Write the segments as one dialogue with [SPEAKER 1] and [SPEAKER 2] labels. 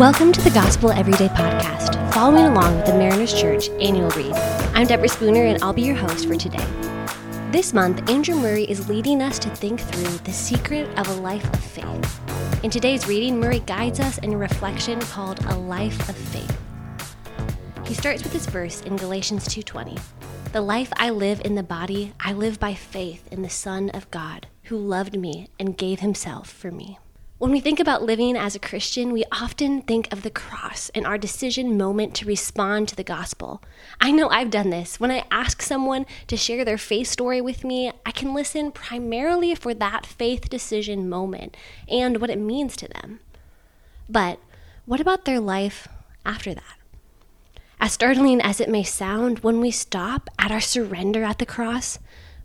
[SPEAKER 1] Welcome to the Gospel Everyday podcast, following along with the Mariners Church annual read. I'm Deborah Spooner, and I'll be your host for today. This month, Andrew Murray is leading us to think through the secret of a life of faith. In today's reading, Murray guides us in a reflection called A Life of Faith. He starts with this verse in Galatians 2:20. The life I live in the body, I live by faith in the Son of God, who loved me and gave himself for me. When we think about living as a Christian, we often think of the cross and our decision moment to respond to the gospel. I know I've done this. When I ask someone to share their faith story with me, I can listen primarily for that faith decision moment and what it means to them. But what about their life after that? As startling as it may sound, when we stop at our surrender at the cross,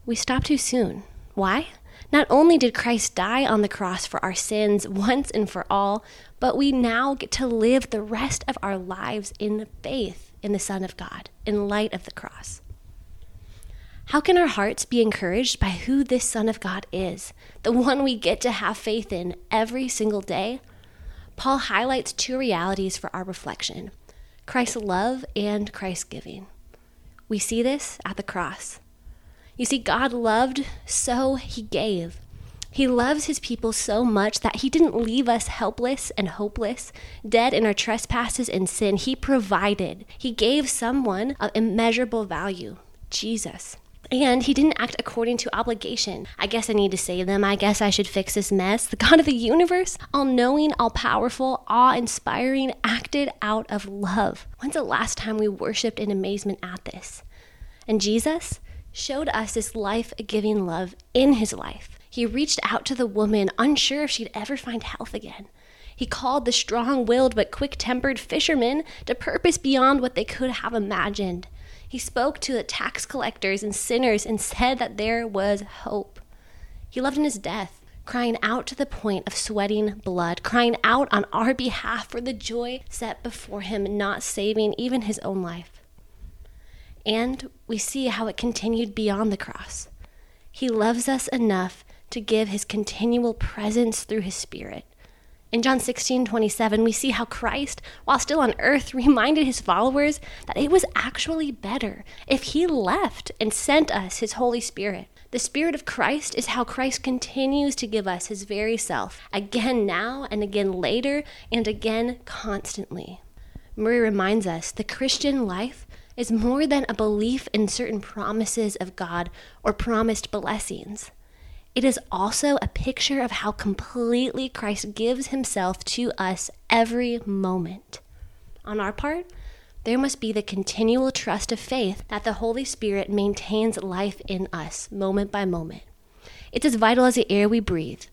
[SPEAKER 1] we stop too soon. Why? Not only did Christ die on the cross for our sins once and for all, but we now get to live the rest of our lives in faith in the Son of God, in light of the cross. How can our hearts be encouraged by who this Son of God is, the one we get to have faith in every single day? Paul highlights two realities for our reflection Christ's love and Christ's giving. We see this at the cross. You see, God loved, so he gave. He loves his people so much that he didn't leave us helpless and hopeless, dead in our trespasses and sin. He provided. He gave someone of immeasurable value, Jesus. And he didn't act according to obligation. I guess I need to save them. I guess I should fix this mess. The God of the universe, all knowing, all powerful, awe inspiring, acted out of love. When's the last time we worshiped in amazement at this? And Jesus, showed us this life giving love in his life. He reached out to the woman, unsure if she'd ever find health again. He called the strong willed but quick tempered fishermen to purpose beyond what they could have imagined. He spoke to the tax collectors and sinners and said that there was hope. He loved in his death, crying out to the point of sweating blood, crying out on our behalf for the joy set before him, not saving even his own life. And we see how it continued beyond the cross. He loves us enough to give his continual presence through his Spirit. In John 16, 27, we see how Christ, while still on earth, reminded his followers that it was actually better if he left and sent us his Holy Spirit. The Spirit of Christ is how Christ continues to give us his very self, again now and again later and again constantly. Murray reminds us the Christian life is more than a belief in certain promises of God or promised blessings. It is also a picture of how completely Christ gives himself to us every moment. On our part, there must be the continual trust of faith that the Holy Spirit maintains life in us moment by moment. It's as vital as the air we breathe.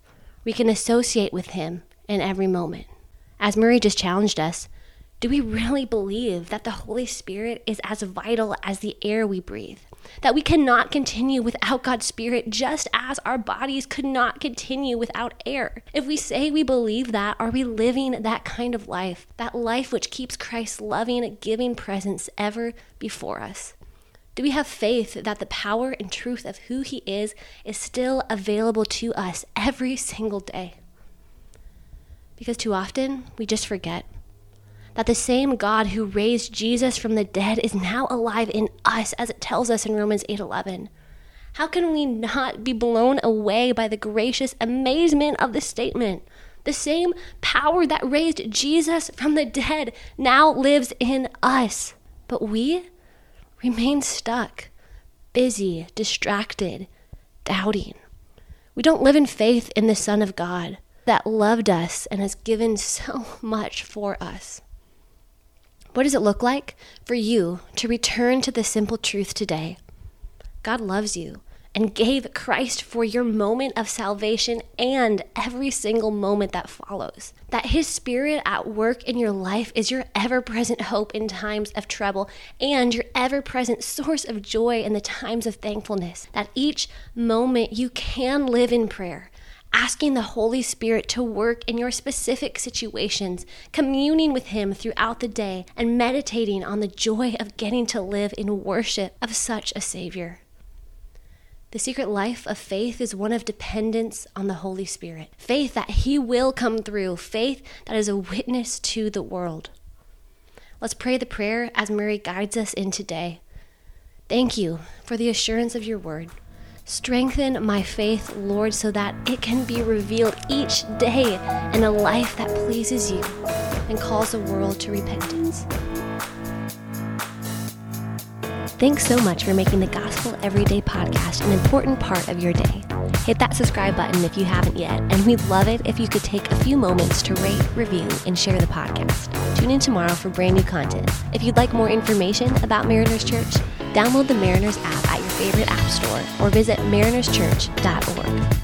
[SPEAKER 1] We can associate with Him in every moment. As Murray just challenged us, do we really believe that the Holy Spirit is as vital as the air we breathe? That we cannot continue without God's Spirit just as our bodies could not continue without air? If we say we believe that, are we living that kind of life? That life which keeps Christ's loving, giving presence ever before us? Do we have faith that the power and truth of who He is is still available to us every single day? Because too often we just forget that the same God who raised Jesus from the dead is now alive in us as it tells us in Romans 8:11. How can we not be blown away by the gracious amazement of this statement? The same power that raised Jesus from the dead now lives in us. But we remain stuck, busy, distracted, doubting. We don't live in faith in the Son of God that loved us and has given so much for us. What does it look like for you to return to the simple truth today? God loves you and gave Christ for your moment of salvation and every single moment that follows. That His Spirit at work in your life is your ever present hope in times of trouble and your ever present source of joy in the times of thankfulness. That each moment you can live in prayer asking the Holy Spirit to work in your specific situations, communing with Him throughout the day, and meditating on the joy of getting to live in worship of such a Savior. The secret life of faith is one of dependence on the Holy Spirit. Faith that He will come through. Faith that is a witness to the world. Let's pray the prayer as Murray guides us in today. Thank you for the assurance of your word. Strengthen my faith, Lord, so that it can be revealed each day in a life that pleases you and calls the world to repentance. Thanks so much for making the Gospel Everyday podcast an important part of your day. Hit that subscribe button if you haven't yet, and we'd love it if you could take a few moments to rate, review, and share the podcast. Tune in tomorrow for brand new content. If you'd like more information about Mariners Church, download the Mariners app favorite app store or visit marinerschurch.org.